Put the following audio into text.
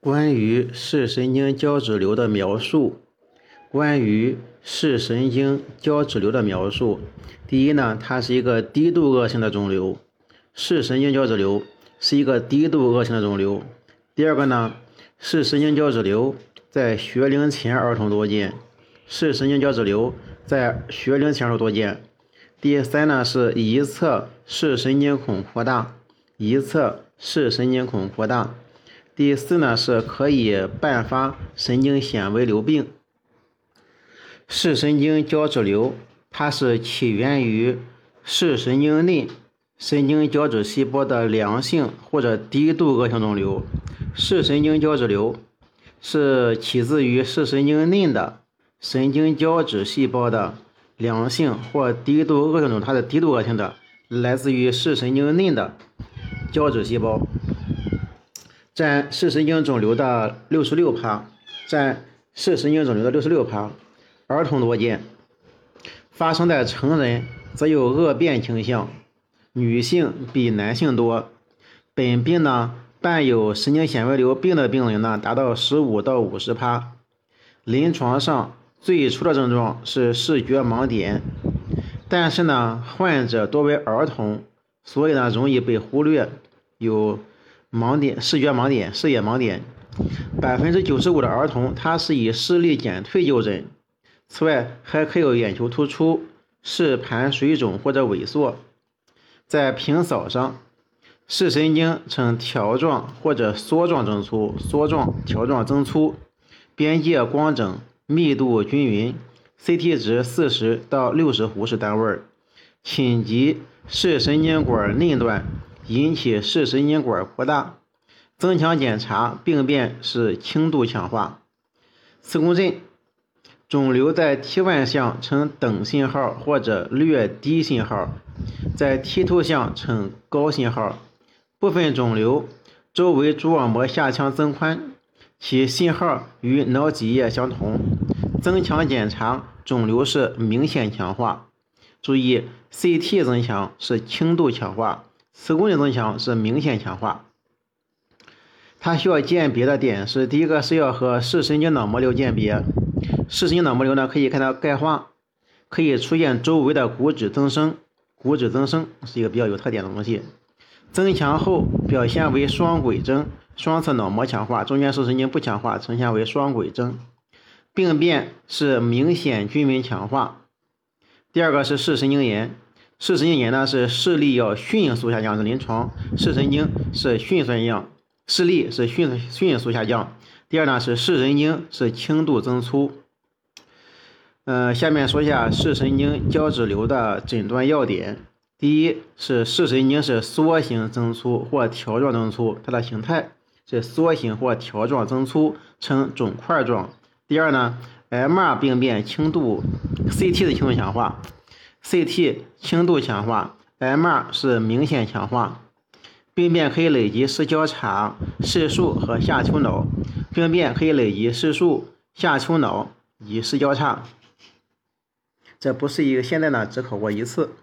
关于视神经胶质瘤的描述，关于视神经胶质瘤的描述，第一呢，它是一个低度恶性的肿瘤，视神经胶质瘤是一个低度恶性的肿瘤。第二个呢，视神经胶质瘤在学龄前儿童多见，视神经胶质瘤在学龄前儿童多见。第三呢，是一侧视神经孔扩大，一侧视神经孔扩大。第四呢，是可以伴发神经纤维瘤病。视神经胶质瘤，它是起源于视神经内神经胶质细胞的良性或者低度恶性肿瘤。视神经胶质瘤是起自于视神经内的神经胶质细胞的良性或低度恶性肿，它的低度恶性的来自于视神经内的胶质细胞。占视神经肿瘤的六十六趴，占视神经肿瘤的六十六趴，儿童多见，发生在成人则有恶变倾向，女性比男性多。本病呢，伴有神经纤维瘤病的病人呢，达到十五到五十趴。临床上最初的症状是视觉盲点，但是呢，患者多为儿童，所以呢，容易被忽略。有。盲点、视觉盲点、视野盲点，百分之九十五的儿童他是以视力减退就诊。此外，还可有眼球突出、视盘水肿或者萎缩。在平扫上，视神经呈条状或者梭状增粗、梭状、条状增粗，边界光整，密度均匀，CT 值四十到六十伏是单位儿，侵及视神经管内段。引起视神经管扩大，增强检查病变是轻度强化。磁共振，肿瘤在 T1 项呈等信号或者略低信号，在 T2 项呈高信号。部分肿瘤周围蛛网膜下腔增宽，其信号与脑脊液相同。增强检查肿瘤是明显强化。注意，CT 增强是轻度强化。磁共振增强是明显强化，它需要鉴别的点是：第一个是要和视神经脑膜瘤鉴别，视神经脑膜瘤呢可以看到钙化，可以出现周围的骨质增生，骨质增生是一个比较有特点的东西。增强后表现为双轨征，双侧脑膜强化，中间视神经不强化，呈现为双轨征。病变是明显均匀强化。第二个是视神经炎。视神经炎呢是视力要迅速下降，是临床视神经是迅速下降，视力是迅迅速下降。第二呢是视神经是轻度增粗。嗯，下面说一下视神经胶质瘤的诊断要点。第一是视神经是梭形增粗或条状增粗，它的形态是梭形或条状增粗，呈肿块状。第二呢，MR 病变轻度，CT 的轻度强化。CT 轻度强化，MR 是明显强化。病变可以累及视交叉、视束和下丘脑。病变可以累及视束、下丘脑及视交叉。这不是一个，现在呢只考过一次。